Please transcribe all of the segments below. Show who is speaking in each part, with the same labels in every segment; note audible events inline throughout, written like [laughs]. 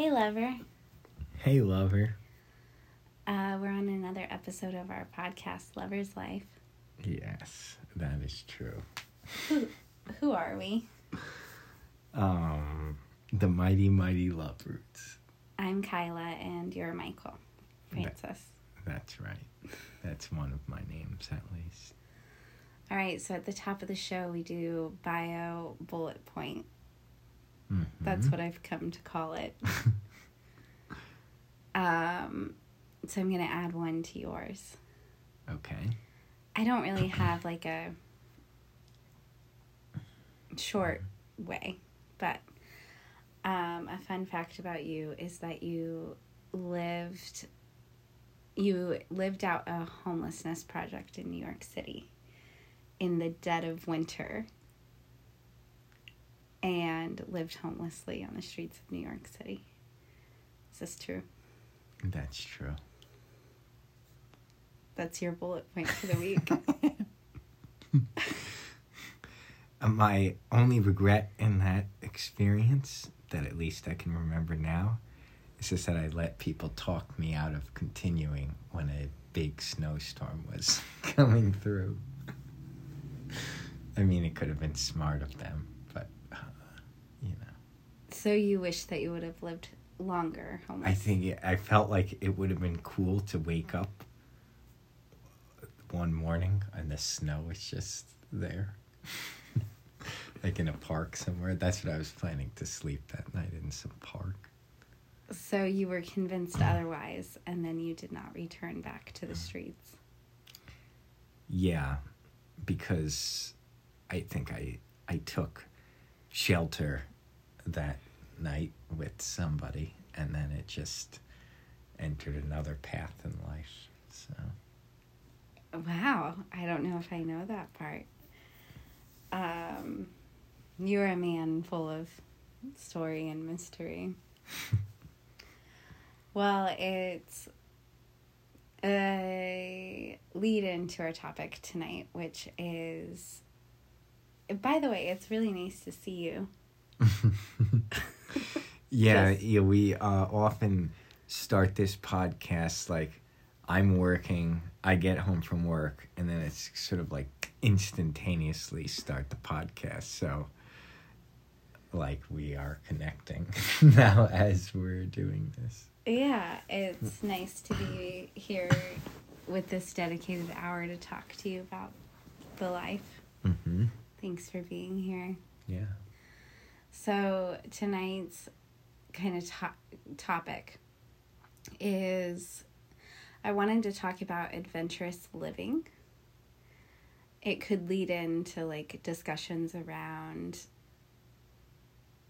Speaker 1: Hey, lover.
Speaker 2: Hey, lover.
Speaker 1: Uh, we're on another episode of our podcast, Lover's Life.
Speaker 2: Yes, that is true.
Speaker 1: Who, who are we?
Speaker 2: Um, the mighty, mighty love roots.
Speaker 1: I'm Kyla, and you're Michael Francis.
Speaker 2: That's right. That's one of my names, at least.
Speaker 1: All right, so at the top of the show, we do bio bullet point.
Speaker 2: Mhm.
Speaker 1: That's what I've come to call it. [laughs] um, so I'm going to add one to yours.
Speaker 2: Okay.
Speaker 1: I don't really [clears throat] have like a short way, but um, a fun fact about you is that you lived you lived out a homelessness project in New York City in the dead of winter and lived homelessly on the streets of New York City. Is this true?
Speaker 2: That's true.
Speaker 1: That's your bullet point for the week. [laughs]
Speaker 2: My only regret in that experience, that at least I can remember now, is just that I let people talk me out of continuing when a big snowstorm was [laughs] coming through. I mean, it could have been smart of them, but, uh, you know.
Speaker 1: So you wish that you would have lived longer homeless.
Speaker 2: I think it, I felt like it would have been cool to wake up one morning and the snow was just there. [laughs] like in a park somewhere. That's what I was planning to sleep that night in some park.
Speaker 1: So you were convinced otherwise, and then you did not return back to the streets.
Speaker 2: Yeah, because I think I I took shelter that night with somebody and then it just entered another path in life. So
Speaker 1: Wow, I don't know if I know that part. Um, you're a man full of story and mystery. [laughs] well, it's a lead into our topic tonight, which is. By the way, it's really nice to see you. [laughs] [laughs]
Speaker 2: Yeah,
Speaker 1: Yes.
Speaker 2: yeah, we uh, often start this podcast like I'm working, I get home from work, and then it's sort of like instantaneously start the podcast. So, like, we are connecting [laughs] now as we're doing this.
Speaker 1: Yeah, it's nice to be here with this dedicated hour to talk to you about the life.
Speaker 2: Mm-hmm.
Speaker 1: Thanks for being here.
Speaker 2: Yeah.
Speaker 1: So, tonight's kind of to- topic is I wanted to talk about adventurous living. It could lead into like discussions around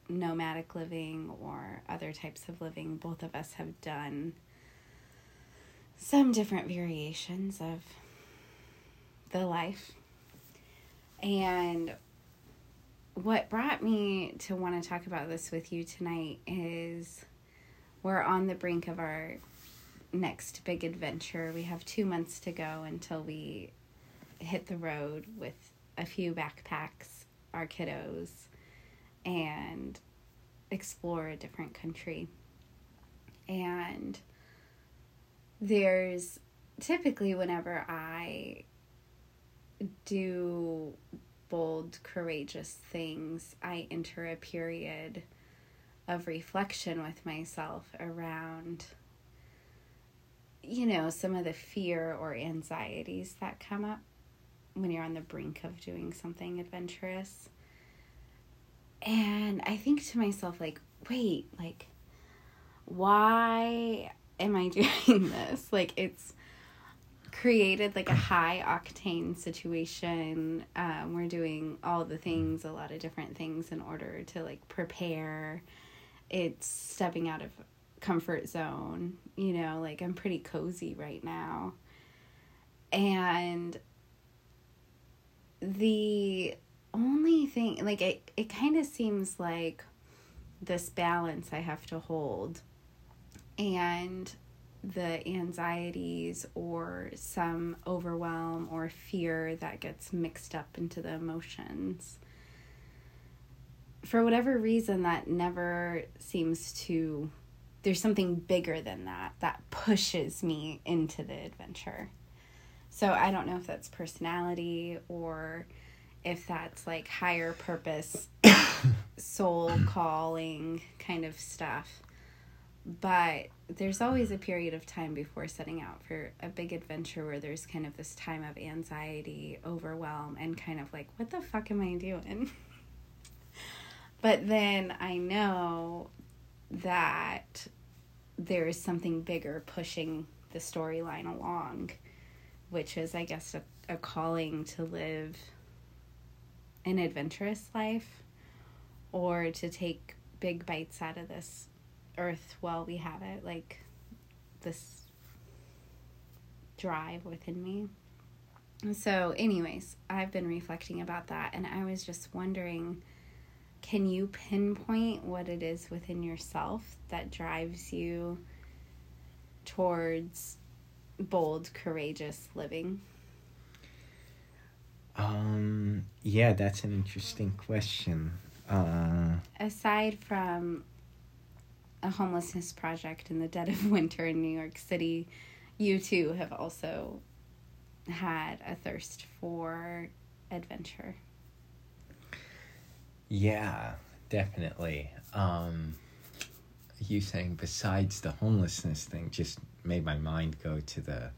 Speaker 1: nomadic living or other types of living. Both of us have done some different variations of the life. And what brought me to want to talk about this with you tonight is we're on the brink of our next big adventure. We have two months to go until we hit the road with a few backpacks, our kiddos, and explore a different country. And there's typically whenever I do bold, courageous things, I enter a period of reflection with myself around, you know, some of the fear or anxieties that come up when you're on the brink of doing something adventurous. And I think to myself, like, wait, like, why am I [laughs] doing this? Like, it's created like a high octane situation. Um, we're doing all the things, a lot of different things in order to like prepare. It's stepping out of comfort zone, you know, like I'm pretty cozy right now. And the only thing like it it kind of seems like this balance I have to hold and the anxieties or some overwhelm or fear that gets mixed up into the emotions. For whatever reason, that never seems to there's something bigger than that that pushes me into the adventure. So I don't know if that's personality or if that's like higher purpose, [coughs] soul calling kind of stuff. But there's always a period of time before setting out for a big adventure where there's kind of this time of anxiety, overwhelm, and kind of like, what the fuck am I doing? [laughs] but then I know that there is something bigger pushing the storyline along, which is, I guess, a, a calling to live an adventurous life or to take big bites out of this earth while we have it, like this drive within me. So, anyways, I've been reflecting about that and I was just wondering can you pinpoint what it is within yourself that drives you towards bold, courageous living?
Speaker 2: Um, yeah, that's an interesting question. Uh,
Speaker 1: Aside from a homelessness project in the dead of [laughs] winter in New York City, you too have also had a thirst for adventure.
Speaker 2: Yeah, definitely. Um, you saying besides the homelessness thing just made my mind go to the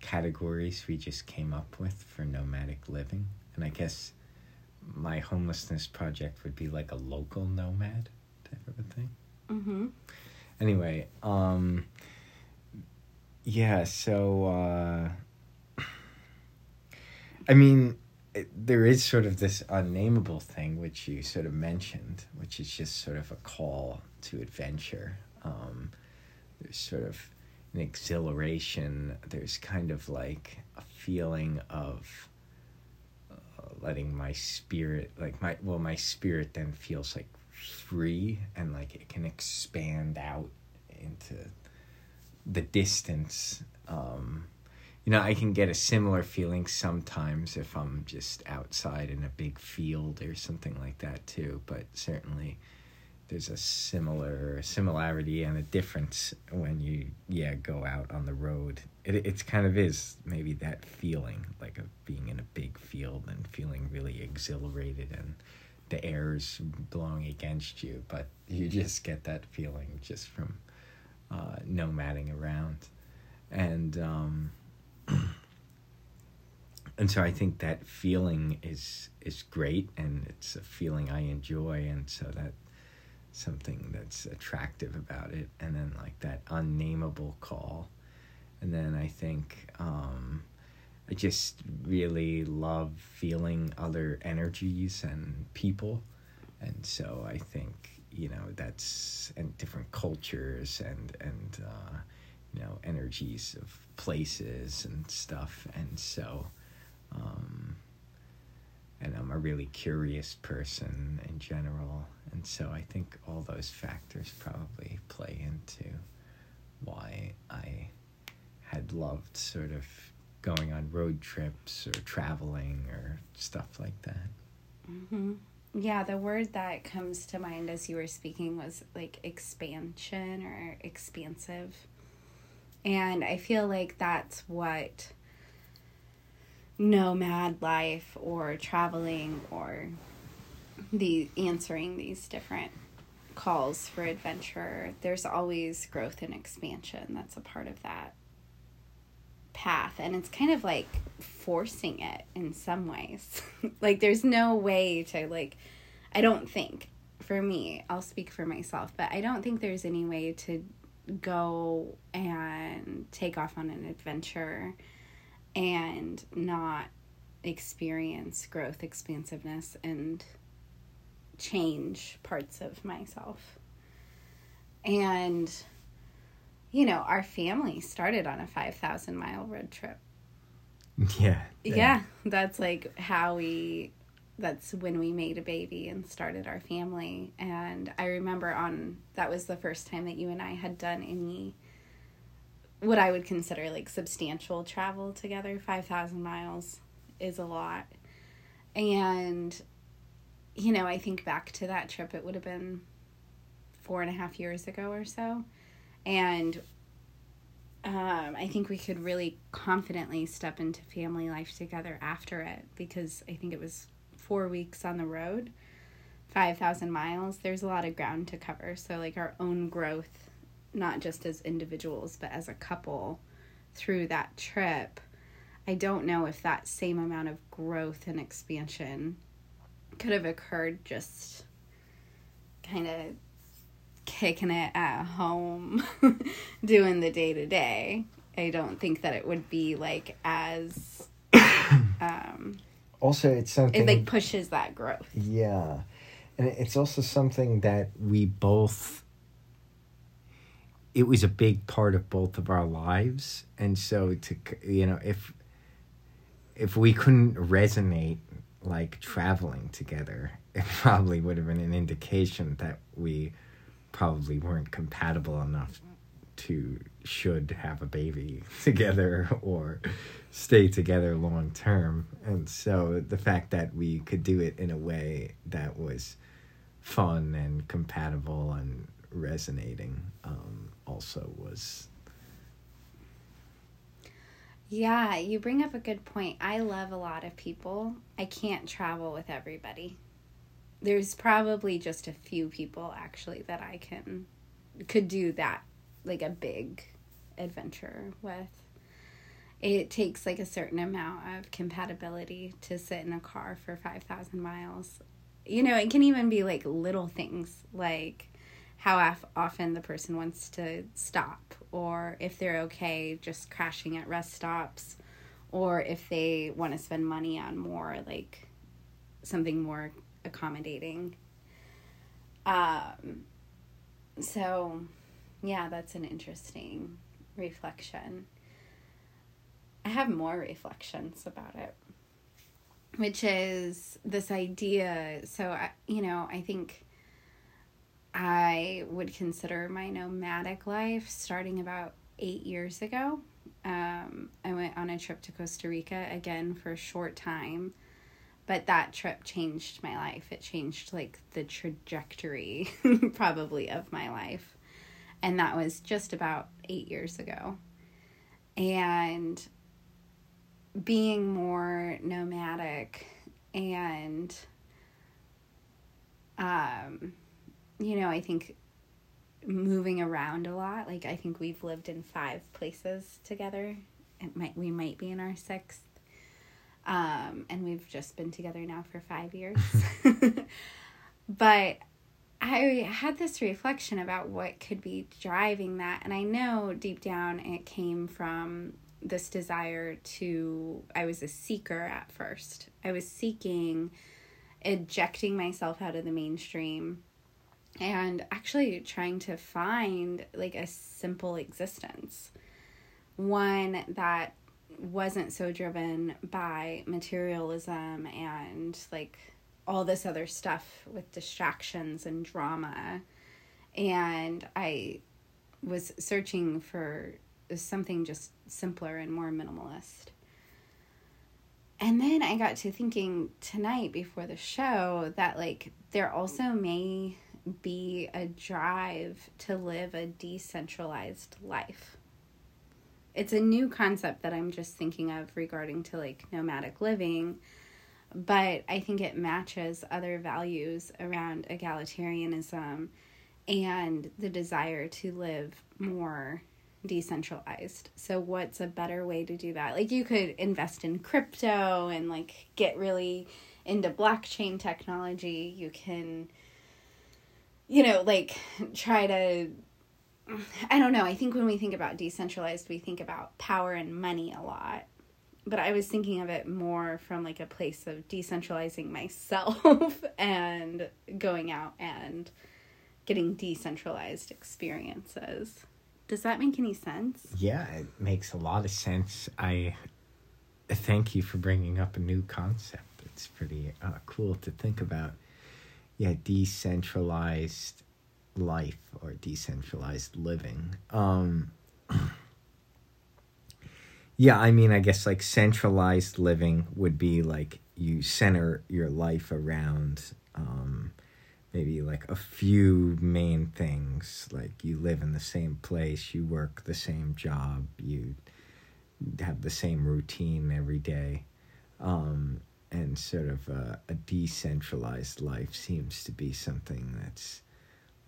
Speaker 2: categories we just came up with for nomadic living. And I guess my homelessness project would be like a local nomad type of a thing.
Speaker 1: Mm-hmm.
Speaker 2: Anyway, um, yeah, so, uh, [clears throat] I mean, it, there is sort of this unnameable thing which you sort of mentioned, which is just sort of a call to adventure. Um, there's sort of an exhilaration. There's kind of like a feeling of uh, letting my spirit, like my well, my spirit then feels like free and like it can expand out into the distance. Um, you know, I can get a similar feeling sometimes if I'm just outside in a big field or something like that too. But certainly, there's a similar similarity and a difference when you yeah go out on the road. It it's kind of is maybe that feeling like of being in a big field and feeling really exhilarated and the air's blowing against you, but you [laughs] just get that feeling just from uh, nomading around, and. Um, [clears throat] and so I think that feeling is is great, and it's a feeling I enjoy, and so that something that's attractive about it, and then like that unnameable call, and then I think um, I just really love feeling other energies and people, and so I think you know that's and different cultures and and. Uh, you know energies of places and stuff and so um, and i'm a really curious person in general and so i think all those factors probably play into why i had loved sort of going on road trips or traveling or stuff like that?
Speaker 1: Mm-hmm. yeah the word that comes to mind as you were speaking was like expansion or expansive. And I feel like that's what nomad life or traveling or the answering these different calls for adventure, there's always growth and expansion that's a part of that path. And it's kind of like forcing it in some ways. [laughs] like there's no way to like I don't think for me, I'll speak for myself, but I don't think there's any way to go and take off on an adventure and not experience growth, expansiveness, and change parts of myself. And, you know, our family started on a 5,000 mile road trip. [laughs]
Speaker 2: Yeah.
Speaker 1: Yeah, that's like how we that's when we made a baby and started our family. And I remember on that was the first time that you and I had done any what I would consider like substantial travel together. 5,000 miles is a lot. And, you know, I think back to that trip, it would have been four and a half years ago or so. And um, I think we could really confidently step into family life together after it because I think it was four weeks on the road, 5,000 miles. There's a lot of ground to cover. So, like, our own growth, not just as individuals, but as a couple through that trip, I don't know if that same amount of growth and expansion could have occurred just kind of kicking it at home, [laughs] doing the day to day. I don't think that it would be like as [coughs] um
Speaker 2: also it's something
Speaker 1: it like pushes that growth.
Speaker 2: Yeah. And it's also something that we both it was a big part of both of our lives and so to you know if if we couldn't resonate like traveling together [laughs] it probably would have been an indication that we probably weren't compatible enough to should have a baby [laughs] together or stay together long term. And so the fact that we could do it in a way that was fun and compatible and resonating um, also was
Speaker 1: yeah you bring up a good point. I love a lot of people. I can't travel with everybody there's probably just a few people actually that I can could do that like a big adventure with. It takes like a certain amount of compatibility to sit in a car for 5,000 miles. You know, it can even be like little things like how often the person wants to stop or if they're okay just crashing at rest stops or if they want to spend money on more like something more accommodating. Um, so, yeah, that's an interesting reflection. I have more reflections about it, which is this idea. So, I, you know, I think I would consider my nomadic life starting about eight years ago. Um, I went on a trip to Costa Rica again for a short time but that trip changed my life. It changed like the trajectory [laughs] probably of my life. And that was just about 8 years ago. And being more nomadic and um you know, I think moving around a lot. Like I think we've lived in 5 places together. It might we might be in our sixth um, and we've just been together now for five years. [laughs] but I had this reflection about what could be driving that. And I know deep down it came from this desire to, I was a seeker at first. I was seeking ejecting myself out of the mainstream and actually trying to find like a simple existence. One that wasn't so driven by materialism and like all this other stuff with distractions and drama. And I was searching for something just simpler and more minimalist. And then I got to thinking tonight before the show that, like, there also may be a drive to live a decentralized life it's a new concept that I'm just thinking of regarding to like nomadic living, but I think it matches other values around egalitarianism and the desire to live more decentralized. So what's a better way to do that? Like you could invest in crypto and like get really into blockchain technology. You can you know, like try to I don't know. I think when we think about decentralized, we think about power and money a lot. But I was thinking of it more from like a place of decentralizing myself [laughs] and going out and getting decentralized experiences. Does that make any sense?
Speaker 2: Yeah, it makes a lot of sense. I thank you for bringing up a new concept. It's pretty uh, cool to think about. Yeah, decentralized life or decentralized living. Um, [clears throat] yeah, I mean, I guess like centralized living would be like you center your life around um, maybe like a few main things like you live in the same place you work the same job you have the same routine every day um, and sort of a, a, decentralized life seems to be something that's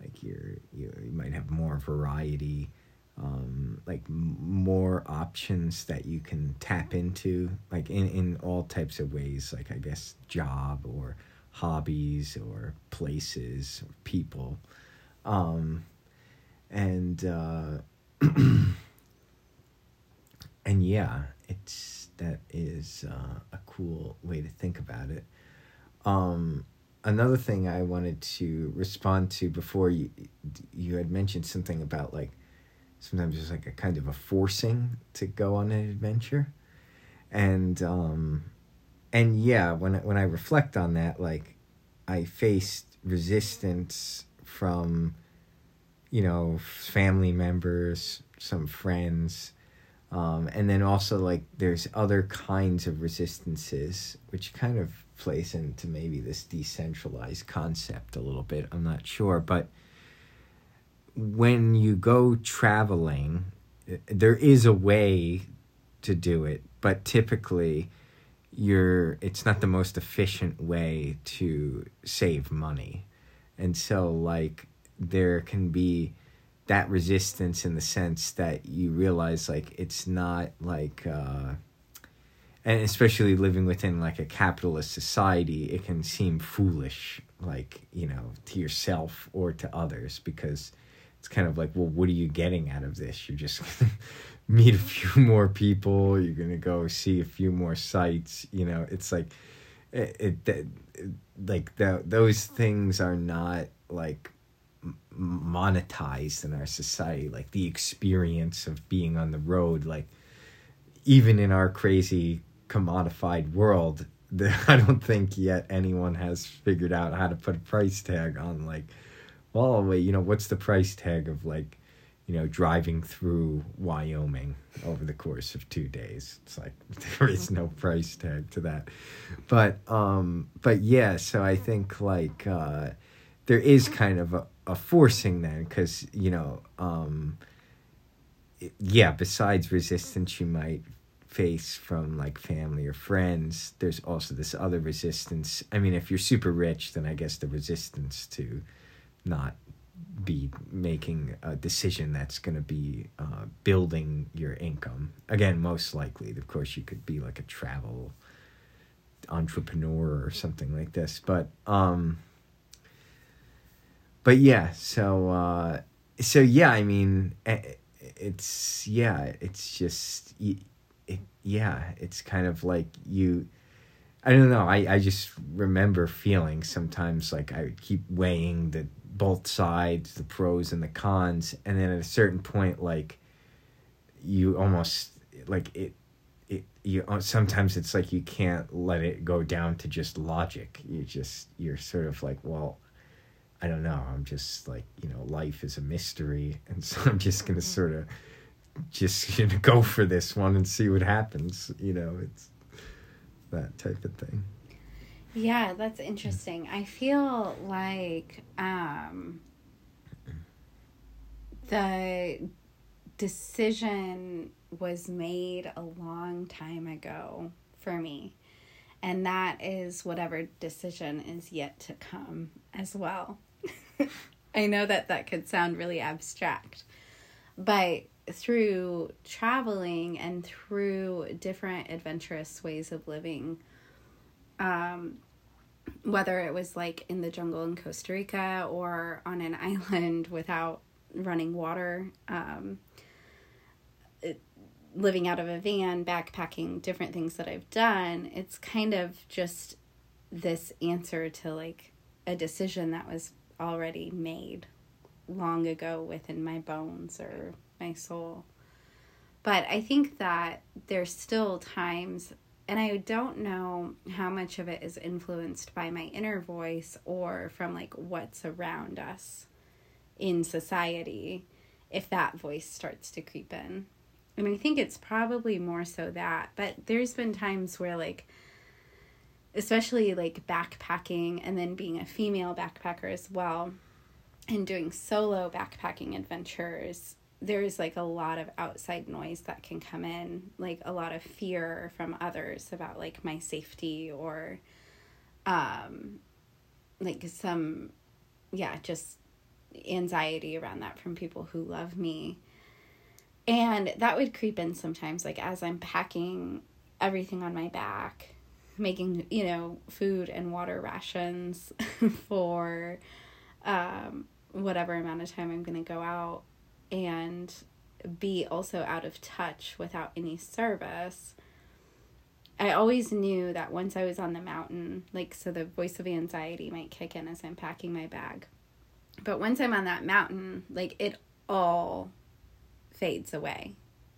Speaker 2: like you're you, you might have more variety um, like more options that you can tap into like in, in all types of ways like i guess job or hobbies or places or people. Um, and uh, [clears throat] and yeah, it's that is uh, a cool way to think about it. Um, another thing I wanted to respond to before you you had mentioned something about like sometimes there's like a kind of a forcing to go on an adventure, and um, and yeah, when when I reflect on that, like I faced resistance from, you know, family members, some friends, um, and then also like there's other kinds of resistances, which kind of plays into maybe this decentralized concept a little bit. I'm not sure, but when you go traveling, there is a way to do it, but typically you're it's not the most efficient way to save money and so like there can be that resistance in the sense that you realize like it's not like uh and especially living within like a capitalist society it can seem foolish like you know to yourself or to others because it's kind of like well what are you getting out of this? You're just gonna [laughs] meet a few [laughs] more people. You're gonna go see a few more sites you know it's like it, it, it like the, those things are not like monetized in our society. Like the experience of being on the road like even in our crazy commodified world [laughs] the, i don't think yet anyone has figured out how to put a price tag on like well wait you know what's the price tag of like you know, driving through Wyoming over the course of two days. It's like [laughs] there is no price tag to that. But um but yeah, so I think like uh there is kind of a, a forcing then because you know um yeah besides resistance you might face from like family or friends there's also this other resistance i mean if you're super rich then i guess the resistance to not be making a decision that's going to be uh, building your income. Again, most likely, of course, you could be like a travel entrepreneur or something like this, but um, but yeah. So uh, so yeah, I mean, it's yeah, it's just yeah, it's kind of like you. I don't know. I, I just remember feeling sometimes like I would keep weighing the both sides, the pros and the cons, and then at a certain point, like you almost like it. It you uh, sometimes it's like you can't let it go down to just logic. You just you're sort of like, well, I don't know. I'm just like you know, life is a mystery, [laughs] and so I'm just gonna mm-hmm. sort of just [laughs] know, go for this one and see what happens. You know, it's that type of thing.
Speaker 1: Yeah, that's interesting. I feel like um, the decision was made a long time ago for me. And that is whatever decision is yet to come as well. [laughs] I know that that could sound really abstract, but through traveling and through different adventurous ways of living, um, whether it was like in the jungle in Costa Rica or on an [laughs] island without running water, um, living out of a van, backpacking, different things that I've done, it's kind of just this answer to like a decision that was already made long ago within my bones or my soul. But I think that there's still times and I don't know how much of it is influenced by my inner voice or from like what's around us in society if that voice starts to creep in. And I think it's probably more so that, but there's been times where like especially like backpacking and then being a female backpacker as well and doing solo backpacking adventures there's like a lot of outside noise that can come in like a lot of fear from others about like my safety or um like some yeah just anxiety around that from people who love me. And that would creep in sometimes like as i'm packing everything on my back making you know food and water rations [laughs] for um whatever amount of time i'm going to go out and be also out of touch without any service, I always knew that once I was on the mountain, like, so the voice of anxiety might kick in as I'm packing my bag. But once I'm on that mountain, like, it all fades away.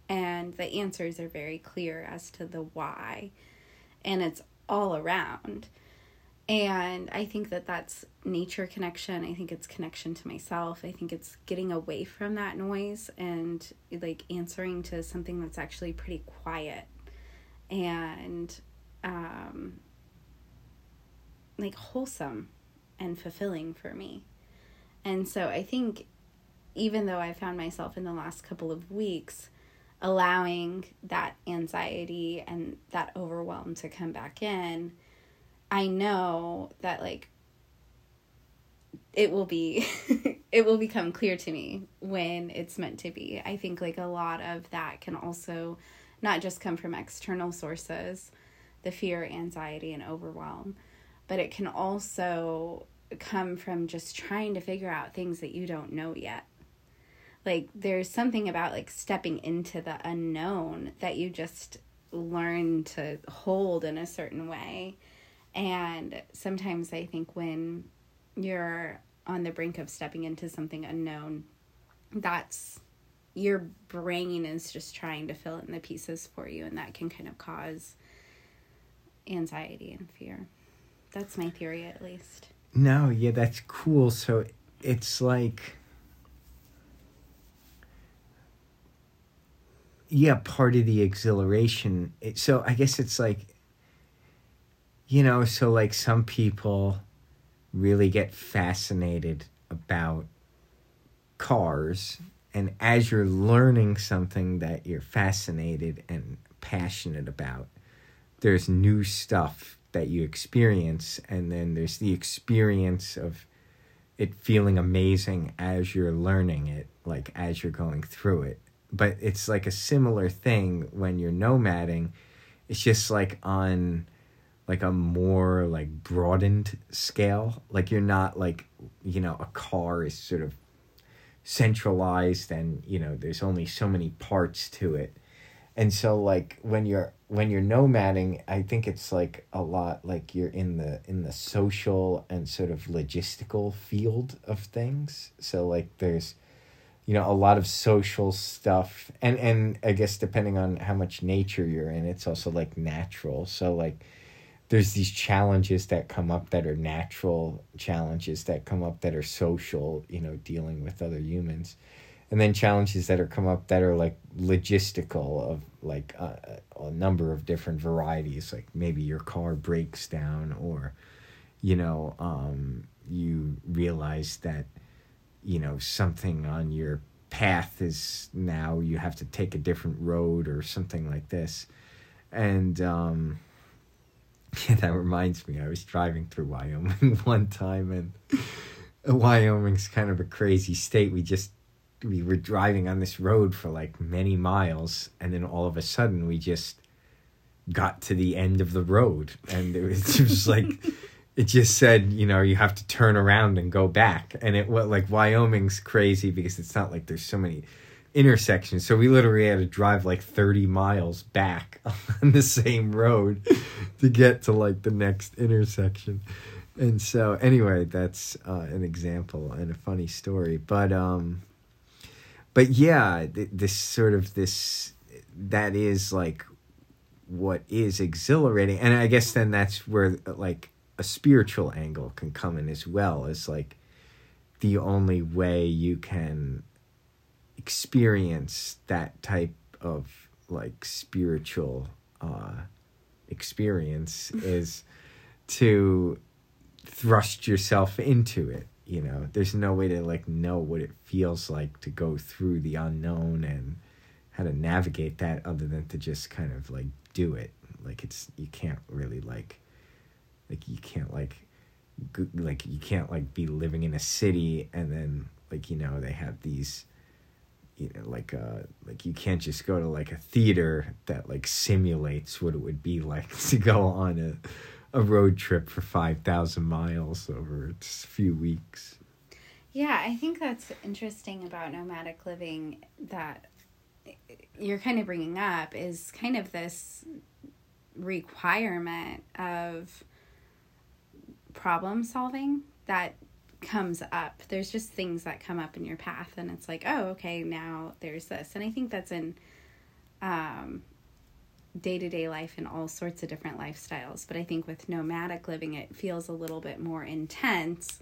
Speaker 1: And the answers are very clear as to the why. And it's all around. And I think that that's nature connection. I think it's connection to myself. I think it's getting away from that noise and like answering to something that's actually pretty quiet and um, like wholesome and fulfilling for me. And so I think even though I found myself in the last couple of weeks allowing that anxiety and that overwhelm to come back in I know that like it will be [laughs] it will become clear to me when it's meant to be. I think like a lot of that can also not just come from external sources, the fear, anxiety and overwhelm, but it can also come from just trying to figure out things that you don't know yet. Like there's something about like stepping into the unknown that you just learn to hold in a certain way and sometimes I think when you're on the brink of stepping into something unknown, that's your brain is just trying to fill in the pieces for you, and that can kind of cause anxiety and fear. That's my theory, at least.
Speaker 2: No, yeah, that's cool. So it's like, yeah, part of the exhilaration. So I guess it's like you know, so like some people really get fascinated about cars and as you're learning something that you're fascinated and passionate about there's new stuff that you experience and then there's the experience of it feeling amazing as you're learning it like as you're going through it. But it's like a similar thing when you're nomading. It's just like on like a more like broadened scale. Like you're not like you know a car is sort of centralized and you know there's only so many parts to it. And so like when you're when you're nomading i think it's like a lot like you're in the in the social and sort of logistical field of things. So like there's you know a lot of social stuff. And and i guess depending on how much nature you're in it's also like natural. So like there's these challenges that come up that are natural challenges that come up that are social you know dealing with other humans. And then challenges that are come up that are like logistical of like uh, a number of different varieties like maybe your car breaks down or you know um, you realize that you know something on your path is now you have to take a different road or something like this. And um, [laughs] yeah, that reminds me. I was driving through Wyoming [laughs] one time, and Wyoming's kind of a crazy state. We just we were driving on this road for like many miles, and then all of a sudden we just got to the end of the road, and it was, [laughs] was like it just said, you know, you have to turn around and go back, and it was like Wyoming's crazy because it's not like there's so many intersection. So we literally had to drive like 30 miles back [laughs] on the same road to get to like the next intersection. And so anyway, that's uh, an example and a funny story. But um but yeah, th- this sort of this that is like what is exhilarating. And I guess then that's where like a spiritual angle can come in as well as like the only way you can experience that type of like spiritual uh experience [laughs] is to thrust yourself into it you know? There's no way to like know what it feels like to go through the unknown and how to navigate that other than to just kind of like do it. Like it's you can't really like like you can't like like you can't like be living in a city and then like you know they have these you know like uh like you can't just go to like a theater that like simulates what it would be like [laughs] to go on a a road trip for 5000 miles over a few weeks.
Speaker 1: Yeah, I think that's interesting about nomadic living that you're kind of bringing up is kind of this requirement of problem solving that comes up. There's just things that come up in your path, and it's like, oh, okay, now there's this. And I think that's in um, day to day life in all sorts of different lifestyles. But I think with nomadic living, it feels a little bit more intense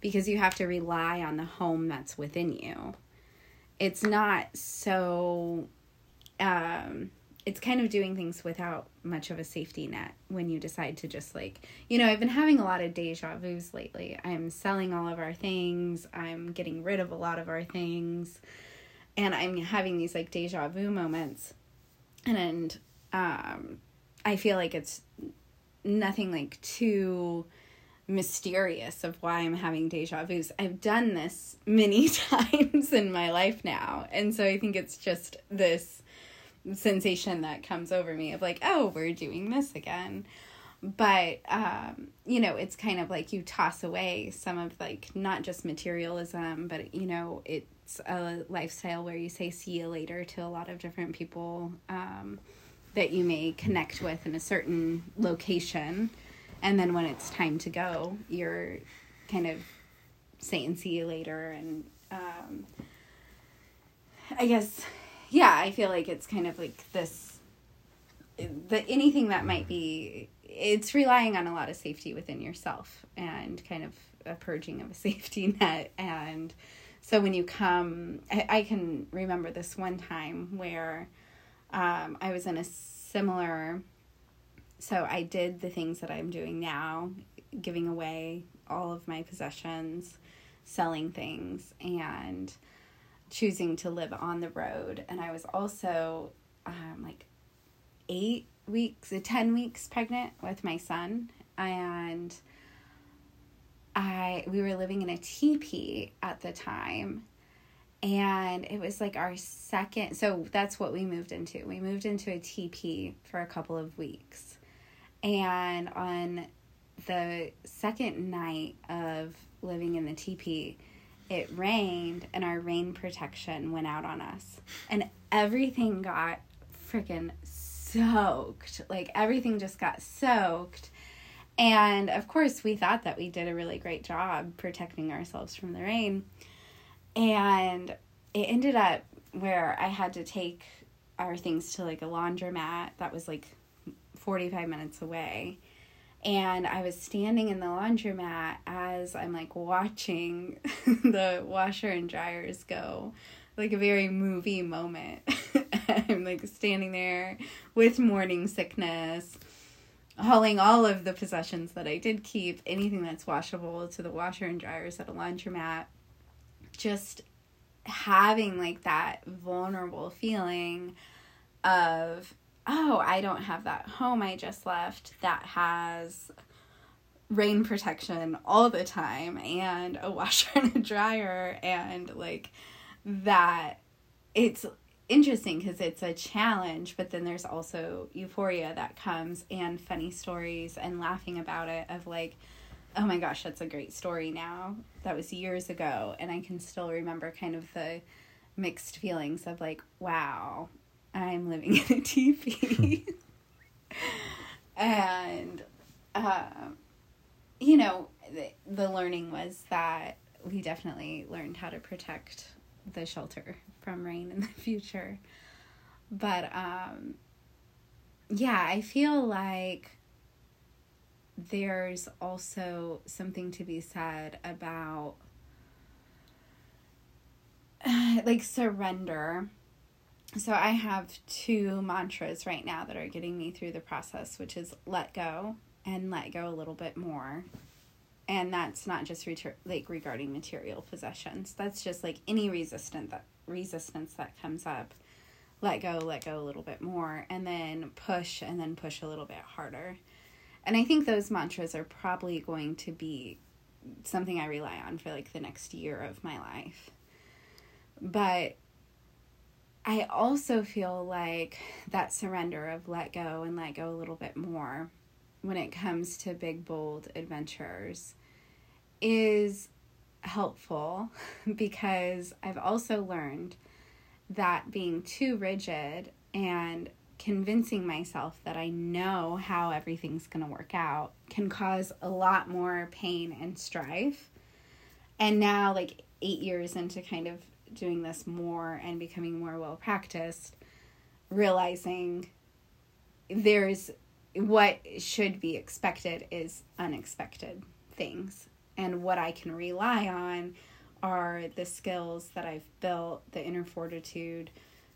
Speaker 1: because you have to rely on the home that's within you. It's not so, um, it's kind of doing things without much of a safety net when you decide to just like, you know, I've been having a lot of deja vus lately. I'm selling all of our things, I'm getting rid of a lot of our things, and I'm having these like deja vu moments. And um, I feel like it's nothing like too mysterious of why I'm having deja vus. I've done this many [laughs] times in my life now. And so I think it's just this sensation that comes over me of like, oh, we're doing this again. But, um, you know, it's kind of like you toss away some of like not just materialism, but, you know, it's a lifestyle where you say see you later to a lot of different people um, that you may connect with in a certain location and then when it's time to go you're kind of saying see you later and um, i guess yeah i feel like it's kind of like this the anything that might be it's relying on a lot of safety within yourself and kind of a purging of a [laughs] safety net. And so when you come i, I can remember this one time where um, i was in a similar so I did the things that I'm doing now, giving away all of my possessions, selling things, and choosing to live on the road. And I was also um, like eight weeks, uh, 10 weeks pregnant with my son. And I, we were living in a teepee at the time. And it was like our second, so that's what we moved into. We moved into a teepee for a couple of weeks and on the second night of living in the teepee, it rained and our rain protection went out on us. And everything got freaking soaked. Like everything just got soaked. And of course, we thought that we did a really great job protecting ourselves from the rain. And it ended up where I had to take our things to like a laundromat that was like 45 minutes away. And I was standing in the laundromat as I'm like watching [laughs] the washer and dryers go, like a very movie moment. [laughs] I'm like standing there with morning sickness, hauling all of the possessions that I did keep, anything that's washable to the washer and dryers at a laundromat. Just having like that vulnerable feeling of oh, I don't have that home I just left that has rain protection all the time and a [laughs] washer and a dryer and like that it's interesting because it's a challenge but then there's also euphoria that comes and funny stories and laughing about it of like oh my gosh that's a great story now. That was years ago and i can still remember kind of the mixed feelings of like wow I'm living in a teepee. [laughs] and, uh, you know, the, the learning was that we definitely learned how to protect the shelter from rain in the [laughs] future. But, um, yeah, I feel like there's also something to be said about [sighs] like surrender so I have two mantras right now that are getting me through the process, which is let go and let go a little bit more. And that's not just retur- like regarding material possessions. That's just like any resistant that resistance that comes up. Let go, let go a little bit more, and then push, and then push a little bit harder. And I think those mantras are probably going to be something I rely on for like the next year of my life. But I also feel like that surrender of let go and let go a little bit more when it comes to big, bold adventures is helpful [laughs] because I've also learned that being too rigid and convincing myself that I know how everything's going to work out can cause a lot more pain and strife. And now, like eight years into kind of doing this more and becoming more well practiced, realizing there's what should be expected is unexpected things. And what I can rely on are the skills that I've built, the inner fortitude,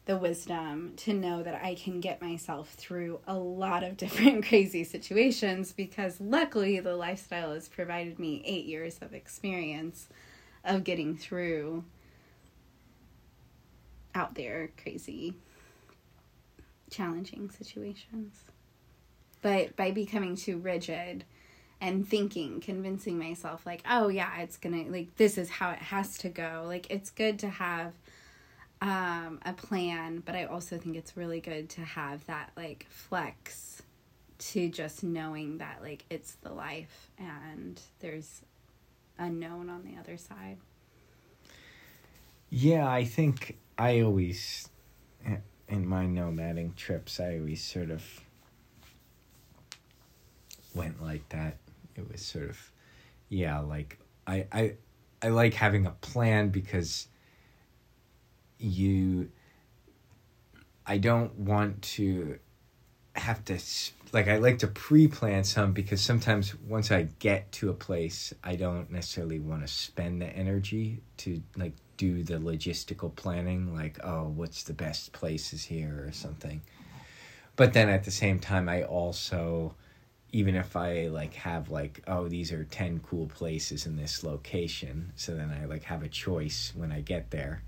Speaker 1: the wisdom to know that I can get myself through a lot of [laughs] different crazy situations because luckily the lifestyle has provided me eight years of experience of getting through out there crazy, challenging situations. But by becoming too rigid and thinking, convincing myself, like, oh, yeah, it's gonna, like, this is how it has to go. Like, it's good to have um, a plan, but I also think it's really good to have that, like, flex to just knowing that, like, it's the life and there's unknown on the other side.
Speaker 2: Yeah, I think I always, in my nomading trips, I always sort of went like that. It was sort of, yeah, like I I I like having a plan because you. I don't want to have to like I like to pre-plan some because sometimes once I get to a place, I don't necessarily want to spend the energy to like do the logistical planning like oh what's the best places here or something. But then at the same time i also even if i like have like oh these are 10 cool places in this location so then i like have a choice when i get there.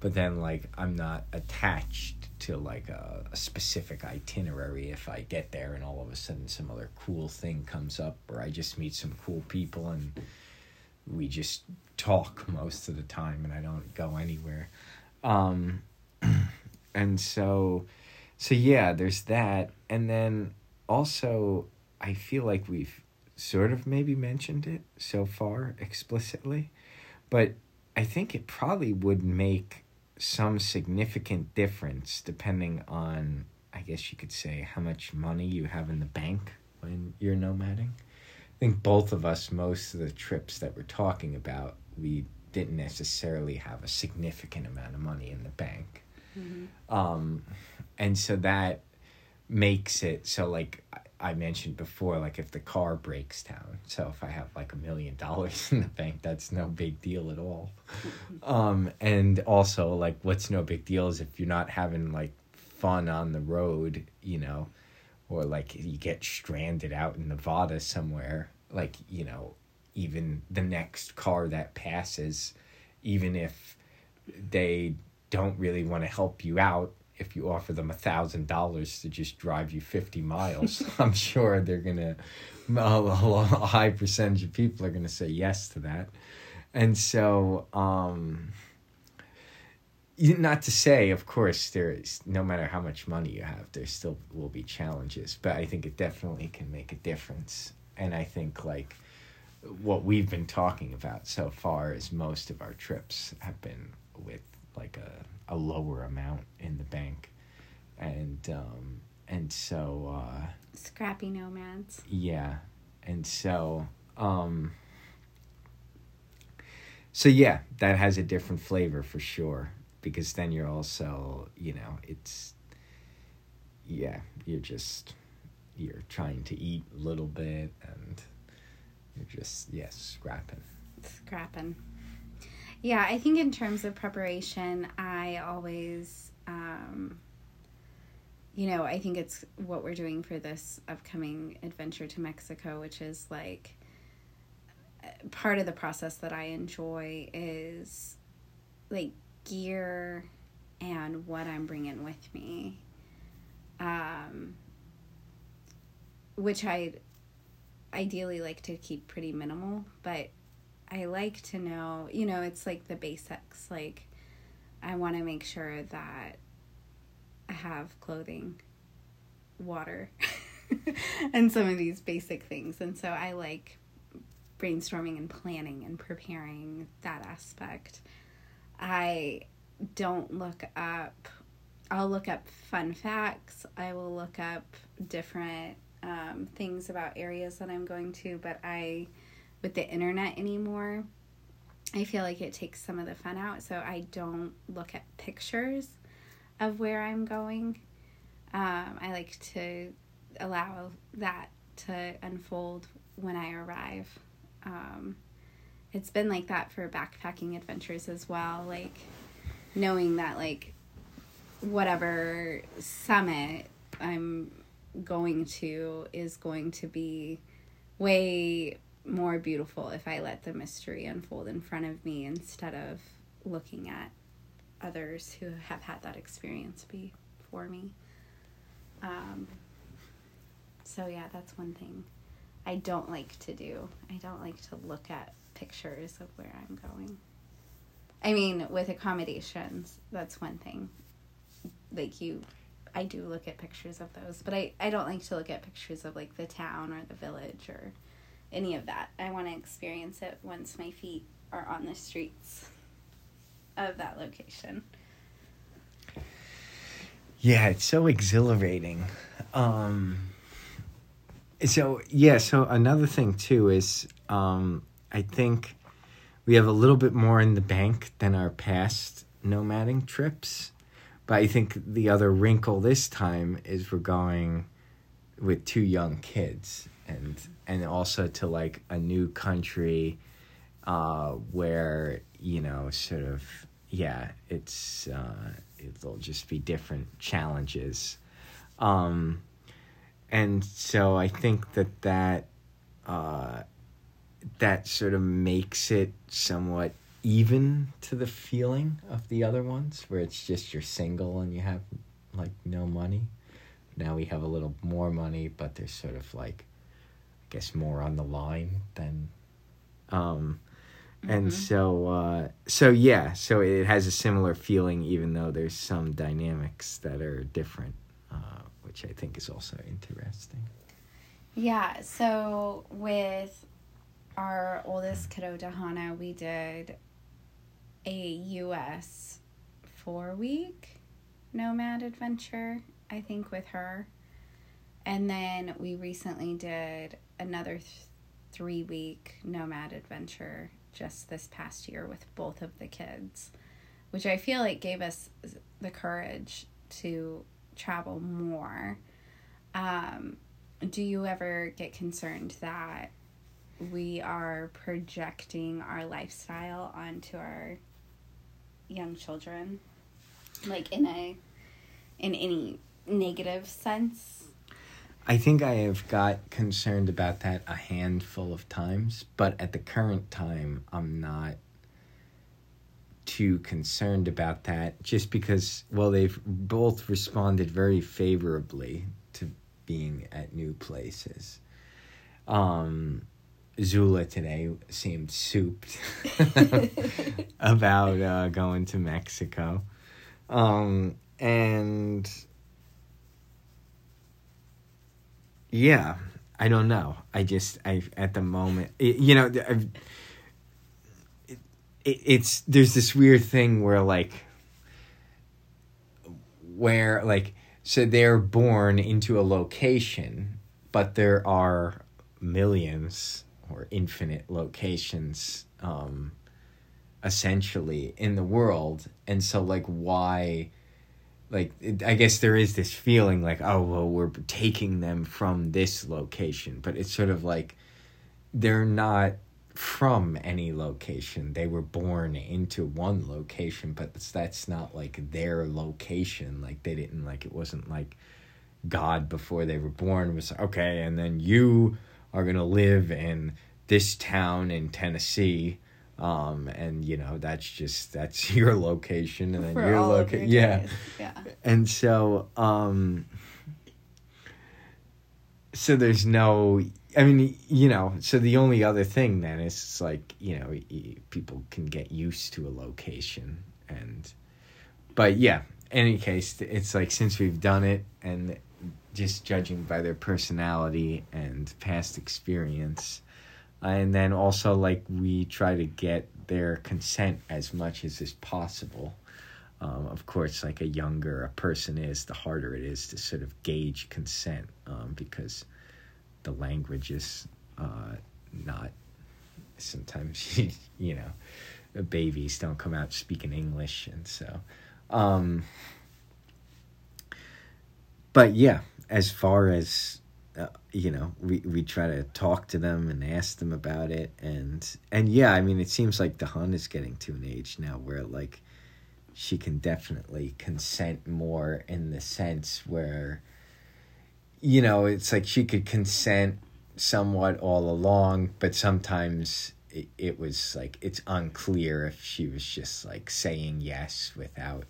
Speaker 2: But then like i'm not attached to like a, a specific itinerary if i get there and all of a sudden some other cool thing comes up or i just meet some cool people and we just talk [laughs] most of the time and I don't go anywhere. Um, [clears throat] and so, so yeah, there's that. And then also, I feel like we've sort of maybe mentioned it so far explicitly, but I think it probably would make some significant difference depending on, I guess you could say, how much money you have in the bank when you're nomading. I think both of us, most of the trips that we're talking about, we didn't necessarily have a significant amount of money in the bank. Mm-hmm. Um, and so that makes it so, like I mentioned before, like if the car breaks down, so if I have like a million dollars [laughs] in the bank, that's no big deal at all. [laughs] Um, and also, like, what's no big deal is if you're not having like fun on the road, you know, or like you get stranded out in Nevada somewhere, like, you know, even the next car that passes, even if they don't really want to help you out, if you offer them a thousand dollars to just drive you 50 miles, [laughs] I'm sure they're gonna, a, high percentage of people are gonna say yes to that. And so, um, not to say, of course, there is no matter how much money you have, there still will be challenges, but I think it definitely can make a difference. And I think like what we've been talking about so far is most of our trips have been with like a, a lower amount in the bank. And um and so uh
Speaker 1: scrappy nomads.
Speaker 2: Yeah. And so um so yeah that has a different flavor for sure because then you're also you know it's yeah you're just you're trying to eat a little bit and you're just yes, scrapping.
Speaker 1: Scrapping. Yeah, I think in terms of preparation, I always um, you know, I think it's what we're doing for this upcoming adventure to Mexico, which is like part of the process that I enjoy is like gear and what I'm bringing with me. Um, which I ideally like to keep pretty minimal, but I like to know, you know, it's like the basics. Like, I want to make sure that I have clothing, water, [laughs] and some of these basic things. And so I like brainstorming and planning and preparing that aspect. I don't look up, I'll look up fun facts, I will look up different um, things about areas that I'm going to, but I, with the internet anymore, I feel like it takes some of the fun out. So I don't look at pictures of where I'm going. Um, I like to allow that to unfold when I arrive. Um, it's been like that for backpacking adventures as well. Like knowing that, like, whatever summit I'm going to is going to be way more beautiful if I let the mystery unfold in front of me instead of looking at others who have had that experience before me. Um, so, yeah, that's one thing I don't like to do. I don't like to look at pictures of where I'm going. I mean, with accommodations, that's one thing. Like, you I do look at pictures of those, but I, I don't like to look at pictures of like the town or the village or any of that. I want to experience it once my feet are on the streets of that location.
Speaker 2: Yeah, it's so exhilarating. Um, so yeah, so another thing too is um, I think we have a little bit more in the bank than our past nomading trips. But I think the other wrinkle this time is we're going with two young kids and and also to like a new country uh, where you know sort of yeah it's uh, it'll just be different challenges um, and so I think that that uh, that sort of makes it somewhat even to the feeling of the other ones where it's just you're single and you have like no money. Now we have a little more money, but there's sort of like I guess more on the line than um and mm-hmm. so uh so yeah, so it has a similar feeling even though there's some dynamics that are different, uh, which I think is also interesting.
Speaker 1: Yeah, so with our oldest kiddo Dahana, we did a US four week nomad adventure, I think, with her. And then we recently did another th- three week nomad adventure just this past year with both of the kids, which I feel like gave us the courage to travel more. Um, do you ever get concerned that we are projecting our lifestyle onto our young children like in a in any negative sense?
Speaker 2: I think i have got concerned about that a handful of times but at the current time i'm not too concerned about that just because well they've both responded very favorably to being at new places. Um Zula today seemed souped [laughs] about uh, going to Mexico. Um, and yeah, I don't know. I just, I, at the moment, it, you know, I've, it, it, it's, there's this weird thing where like, where like, so they're born into a location, but there are millions or infinite locations um, essentially in the world and so like why like it, i guess there is this feeling like oh well we're taking them from this location but it's sort of like they're not from any location. They were born into one location, but that's not like their location. Like they didn't like it wasn't like God before they were born was okay, and then you are gonna live in this town in Tennessee. Um, and you know that's just that's [laughs] your location, and then
Speaker 1: For
Speaker 2: your location, yeah.
Speaker 1: Yeah.
Speaker 2: And so, um, so there's no, I mean, you know, so the only other thing then is it's like, you know, people can get used to a location. And, but yeah, in any case, it's like since we've done it and just judging by their personality and past experience, and then also like we try to get their consent as much as is possible um, of course, like a younger a person is, the harder it is to sort of gauge consent um, because the language is uh, not. Sometimes, [laughs] you know, babies don't come out speaking English, and so. Um, but yeah, as far as uh, you know, we we try to talk to them and ask them about it, and and yeah, I mean, it seems like Dahana is getting to an age now where like she can definitely consent more in the sense where you know it's like she could consent somewhat all along but sometimes it, it was like it's unclear if she was just like saying yes without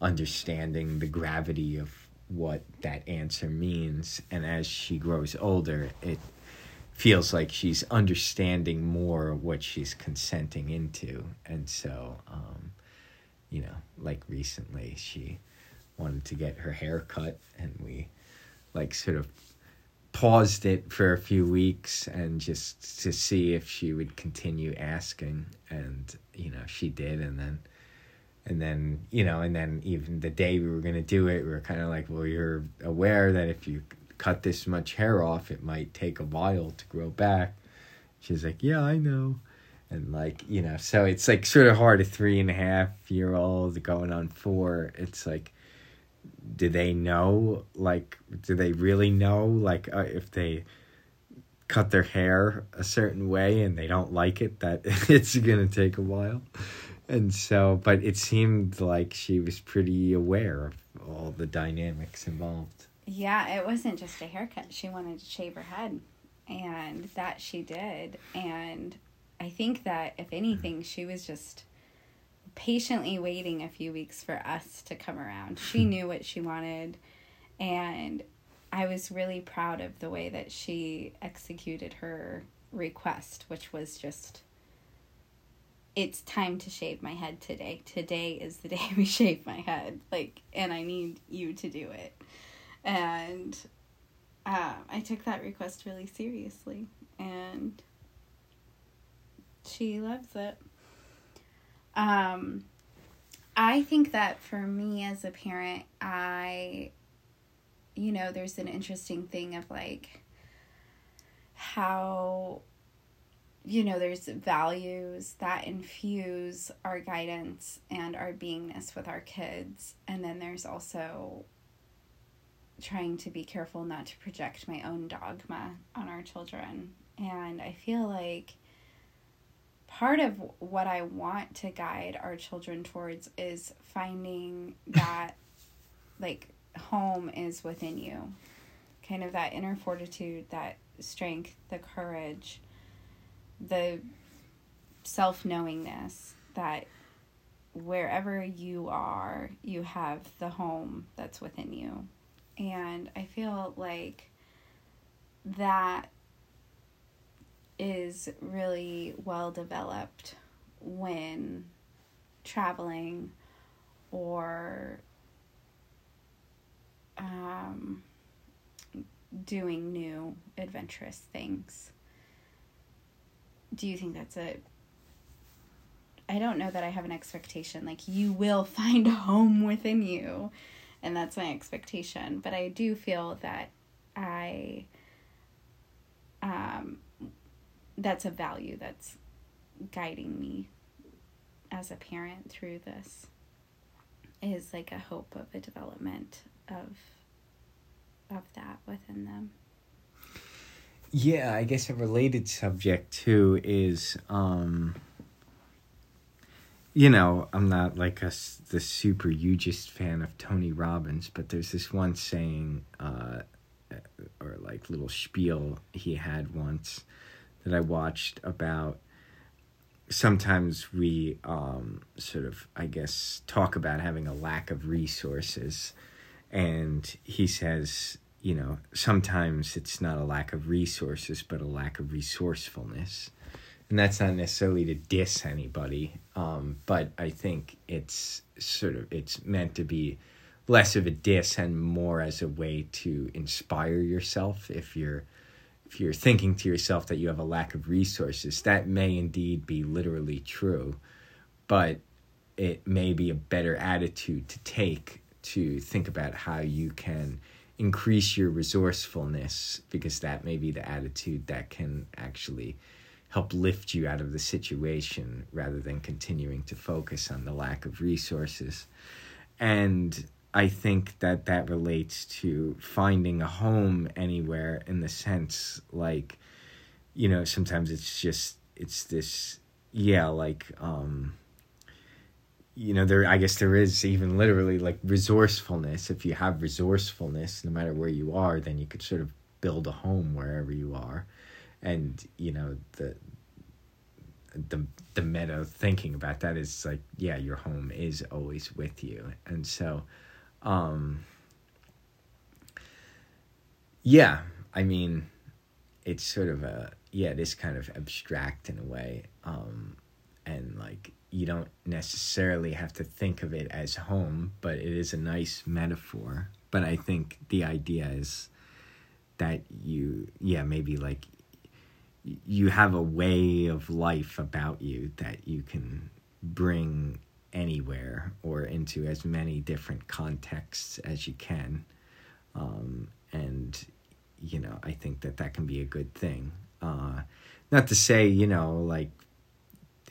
Speaker 2: understanding the gravity of what that answer means. And as she grows older it feels like she's understanding more what she's consenting into. And so um you know, like recently she wanted to get her hair cut and we like sort of paused it for a few weeks and just to see if she would continue asking. And you know she did. And then and then you know and then even the day we were going to do it we were kind of like well you're aware that if you cut this much hair off it might take a while to grow back. She's like yeah i know. And like you know so it's like sort of hard a three and a half year old going on four. It's like do they know like do they really know like uh, if they cut their hair a certain way and they don't like it that [laughs] it's gonna take a while and so but it seemed like she was pretty aware of all the dynamics involved
Speaker 1: Yeah, it wasn't just a haircut. She wanted to shave her head. And that she did. And I think that, if anything, she was just patiently waiting a few weeks for us to come around. She [laughs] knew what she wanted. And I was really proud of the way that she executed her request, which was just it's time to shave my head today. Today is the [laughs] day we shave my head. Like, and I need you to do it. And um, I took that request really seriously. And she loves it. Um, I think that for me as a parent, I, you know, there's an interesting thing of like how you know, there's values that infuse our guidance and our beingness with our kids. And then there's also trying to be careful not to project my own dogma on our children. And I feel like part of what I want to guide our children towards is finding [laughs] that, like, home is within you. Kind of that inner fortitude, that strength, the courage the self knowingness that wherever you are, you have the home that's within you. And I feel like that is really well developed when traveling or um, doing new adventurous things do you think that's a I don't know that I have an expectation like you will [laughs] find a home within you and that's my expectation but I do feel that I um that's a value that's guiding me as a parent through this is like a hope of a development of of that within them
Speaker 2: Yeah, I guess a related subject too is, um, you know, I'm not like a the super hugest fan of Tony Robbins, but there's this one saying, uh, or like little spiel he had once that I watched about. Sometimes we um, sort of, I guess, talk about having a lack of resources, and he says you know, sometimes it's not a lack of resources, but a lack of resourcefulness. And that's not necessarily to diss anybody, um, but I think it's sort of it's meant to be less of a diss and more as a way to inspire yourself. If you're if you're thinking to yourself that you have a lack of resources, that may indeed be literally true, but it may be a better attitude to take to think about how you can increase your resourcefulness because that may be the attitude that can actually help lift you out of the situation rather than continuing to focus on the lack of resources. And I think that that relates to finding a home anywhere in the sense like you know sometimes it's just it's this yeah like um you know there i guess there is even literally like resourcefulness. If you have resourcefulness no matter where you are then you could sort of build a home wherever you are. And you know the the the meta thinking about that is like yeah your home is always with you. And so um yeah i mean it's sort of a yeah it is kind of abstract in a way um and like you don't necessarily have to think of it as home, but it is a nice metaphor. But I think the idea is that you, yeah, maybe like you have a way of life about you that you can bring anywhere or into as many different contexts as you can. Um, and, you know, I think that that can be a good thing. Uh, not to say, you know, like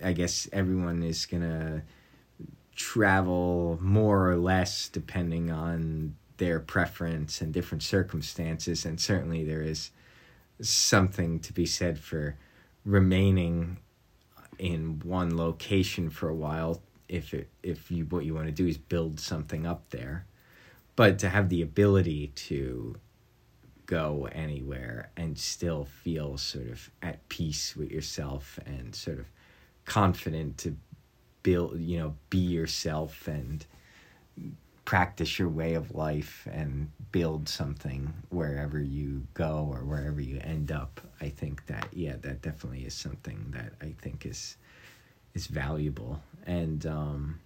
Speaker 2: I guess everyone is gonna travel more or less depending on their preference and different circumstances, and certainly there is something to be said for remaining in one location for a while if it if you what you want to do is build something up there. But to have the ability to go anywhere and still feel sort of at peace with yourself and sort of confident to build you know be yourself and practice your way of life and build something wherever you go or wherever you end up. I think that yeah that definitely is something that i think is is valuable. And um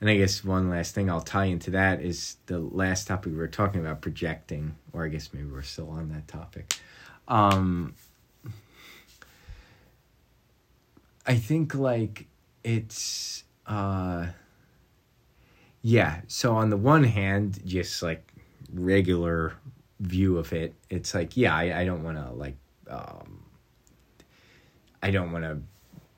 Speaker 2: and i guess one last thing i'll tie into that is the last topic we were talking about projecting or i guess maybe we're still on that topic. Um I think like it's uh yeah, so on the one hand, just like regular view of it, it's like yeah, I, I don't want to like um I don't want to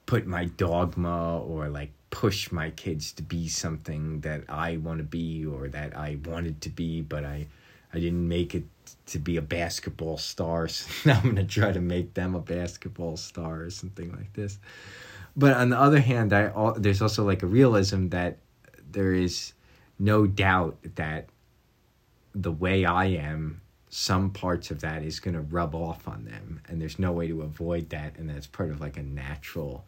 Speaker 2: put my dogma or like push my kids to be something that I want to be or that I wanted to be, but I I didn't make it to be a basketball star, [laughs] so now I'm gonna try to make them a basketball star or something like this. But on the other hand, I al- there's also like a realism that there is no doubt that the way I am, some parts of that is gonna rub off on them, and there's no way to avoid that, and that's part of like a natural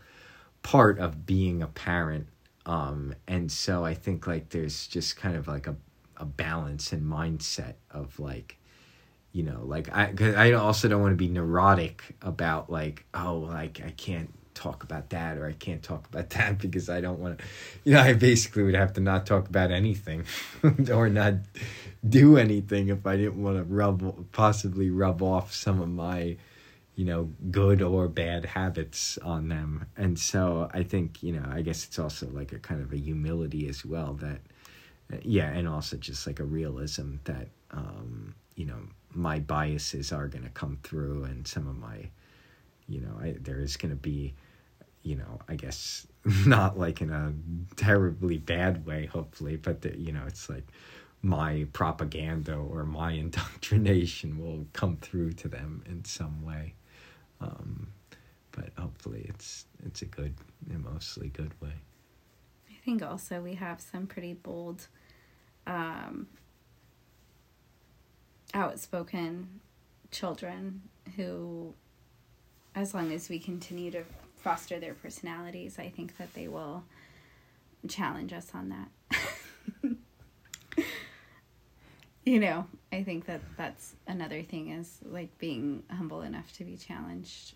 Speaker 2: part of being a parent. Um, and so I think like there's just kind of like a a balance and mindset of like you know like i cause i also don't want to be neurotic about like oh like i can't talk about that or i can't talk about [laughs] that because i don't want to you know i basically would have to not talk about anything [laughs] or not do anything if i didn't want to rub possibly rub off some of my you know good or bad habits on them. And so i think you know i guess it's also like a kind of a humility as well that yeah and also just like a realism that um you know my biases are going to come through and some of my you know I, there is going to be you know i guess [laughs] not like in a terribly bad way hopefully but the, you know it's like my propaganda or my [laughs] indoctrination will come through to them in some way. Um, but hopefully it's it's a good, a mostly good way.
Speaker 1: I think also we have some pretty bold, um, outspoken children who, as long as we continue to foster their personalities, I think that they will challenge us on that. [laughs] you know, I think that that's another thing is like being humble enough to be challenged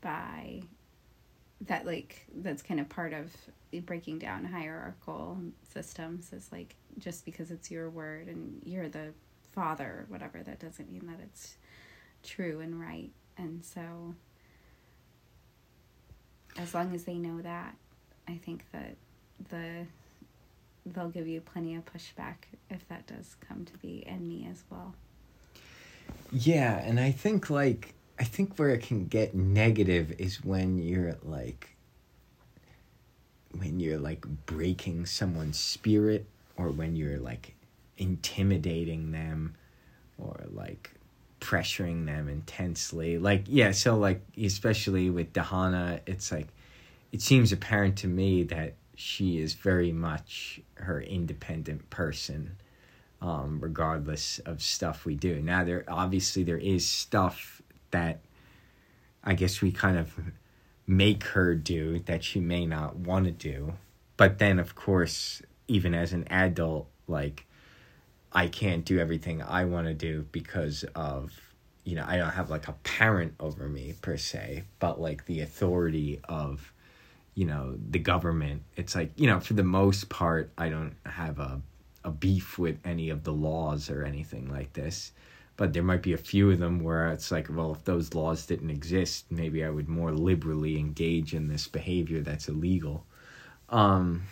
Speaker 1: by that like that's kind of part of breaking down hierarchical systems is like just because it's your word and you're the father whatever that doesn't mean that it's true and right. And so as long as they know that i think that the they'll give you plenty of pushback if that does come to be and me as well.
Speaker 2: Yeah, and I think like I think where it can get negative is when you're like when you're like breaking someone's spirit or when you're like intimidating them or like pressuring them intensely. Like yeah, so like especially with Dahana, it's like it seems apparent to me that she is very much her independent person um, regardless of stuff we do. Now, there obviously there is stuff that I guess we kind of make her do that she may not want to do, but then of course, even as an adult, like I can't do everything I want to do because of you know I don't have like a parent over me per se, but like the authority of you know the government. It's like you know for the most part I don't have a a beef with any of the laws or anything like this. But there might be a few of them where it's like, well, if those laws didn't exist, maybe I would more liberally engage in this behavior that's illegal. Um,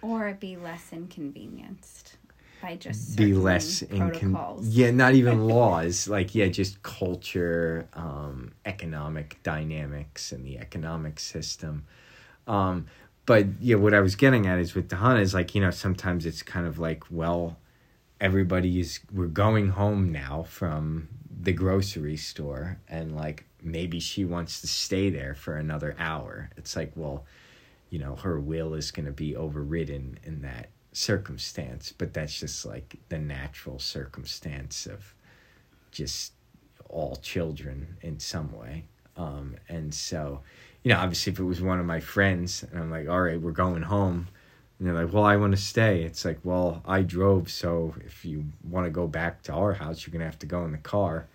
Speaker 1: or be less inconvenienced by just
Speaker 2: be less incon-
Speaker 1: protocols.
Speaker 2: yeah not even [laughs] laws like yeah just culture um economic dynamics and the economic system um but yeah what i was getting at is with Dahana is like you know sometimes it's kind of like well everybody is we're going home now from the grocery store and like maybe she wants to stay there for another hour it's like well you know her will is going to be overridden in that circumstance but that's just like the natural circumstance of just all children in some way. Um and so you know obviously if it was one of my friends and i'm like all right we're going home and they're like well i want to stay. It's like well i drove so if you want to go back to our house you're going to have to go in the car.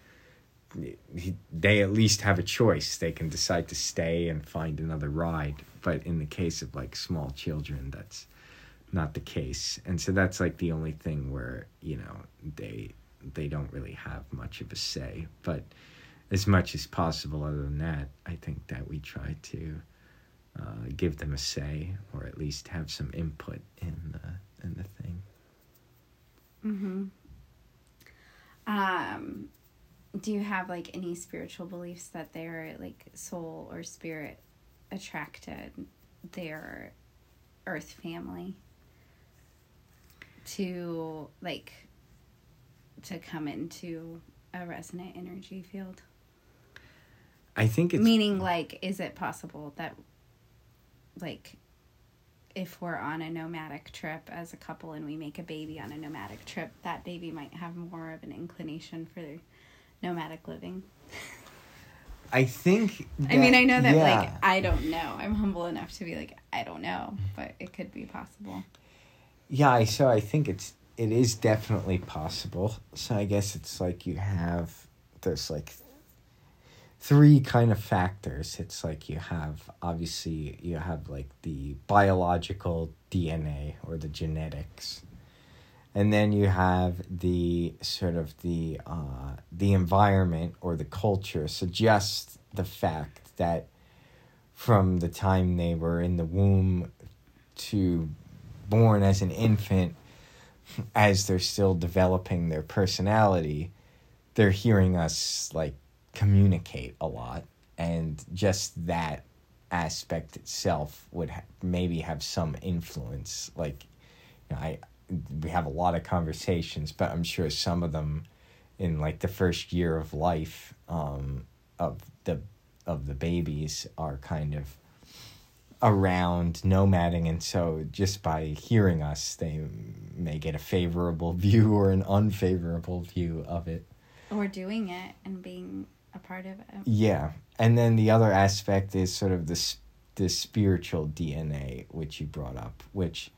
Speaker 2: They at least have a choice. They can decide to stay and find another ride. But in the case of like small children that's not the case. And so that's like the only thing where you know they they don't really have much of a say. But as much as possible other than that i think that we try to uh, give them a say or at least have some input in the in the thing.
Speaker 1: Mm-hmm. Um, do you have like any spiritual beliefs that they're like soul or spirit attracted their earth family to like to come into a resonant energy field?
Speaker 2: i think it's
Speaker 1: Meaning, like, is it possible that, like, if we're on a nomadic trip as a couple and we make a baby on a nomadic trip, that baby might have more of an inclination for nomadic living?
Speaker 2: i think
Speaker 1: I mean, I know that,
Speaker 2: yeah.
Speaker 1: like, I don't know. I'm humble enough to be like, I don't know, but it could be possible.
Speaker 2: Yeah, so I think it's it is definitely possible. So I guess it's like you have there's like three kind of factors. It's like you have obviously you have like the biological DNA or the genetics. And then you have the sort of the uh, the environment or the culture suggests the fact that from the time they were in the womb to born as an infant as they're still developing their personality they're hearing us like communicate a lot. And just that aspect itself would ha- maybe have some influence. Like you know, i we have a lot of conversations, but I'm sure some of them in like the first year of life um, of the of the babies are kind of around nomading and so just by hearing us they may get a favorable [laughs] view or an unfavorable view of it.
Speaker 1: Or doing it and being a part of it.
Speaker 2: Yeah. And then the other aspect is sort of this the spiritual dna which you brought up which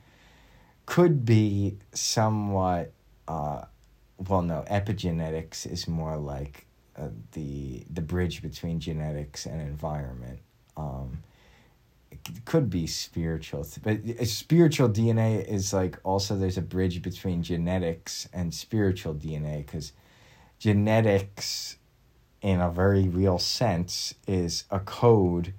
Speaker 2: could be somewhat uh well no epigenetics is more like uh, the the bridge between genetics and environment. Um could be spiritual but spiritual dna is like also there's a bridge between genetics and spiritual dna because genetics in a very real sense is a code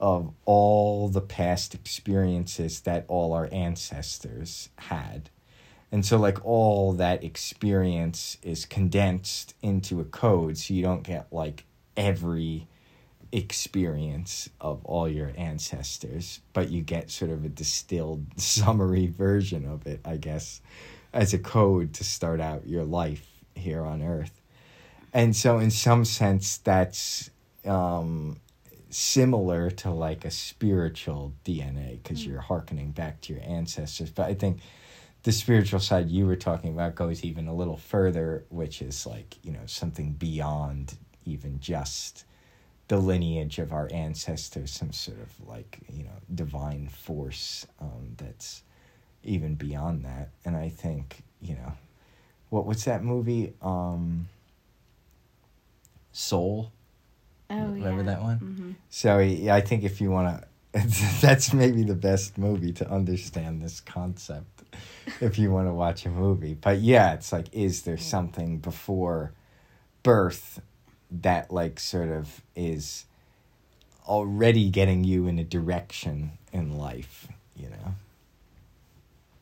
Speaker 2: of all the past experiences that all our ancestors had. And so like all that experience is condensed into a code so you don't get like every experience of all your ancestors, but you get sort of a distilled [laughs] summary version of it, I guess, as a code to start out your life here on earth. And so, in some sense, that's um, similar to like a spiritual DNA because mm. you're harkening back to your ancestors. But I think the spiritual side you were talking about goes even a little further, which is like, you know, something beyond even just the lineage of our ancestors, some sort of like you know divine force um, that's even beyond that. And I think you know, what what's that movie? Um, Soul.
Speaker 1: Oh
Speaker 2: Remember
Speaker 1: yeah.
Speaker 2: that one?
Speaker 1: Mm-hmm.
Speaker 2: So yeah, I think if you want to, [laughs] that's maybe the best movie to understand this concept. if you want to watch a movie, but yeah, it's like, is there something before birth that like sort of is already getting you in a direction in life, you know.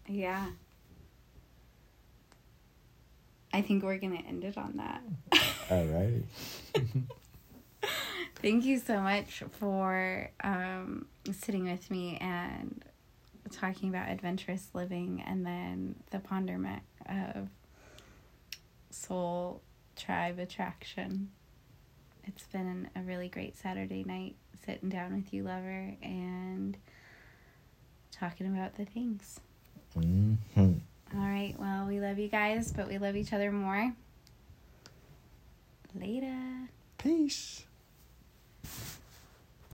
Speaker 1: Yeah. I think we're going to end it on that.
Speaker 2: All right. [laughs]
Speaker 1: Thank you so much for um, sitting with me and talking about adventurous living and then the ponderment of soul tribe attraction it's been a really great Saturday night sitting down with you, lover, and talking about the things.
Speaker 2: Mm-hmm.
Speaker 1: All right. Well, we love you guys, but we love each other more. Later.
Speaker 2: Peace.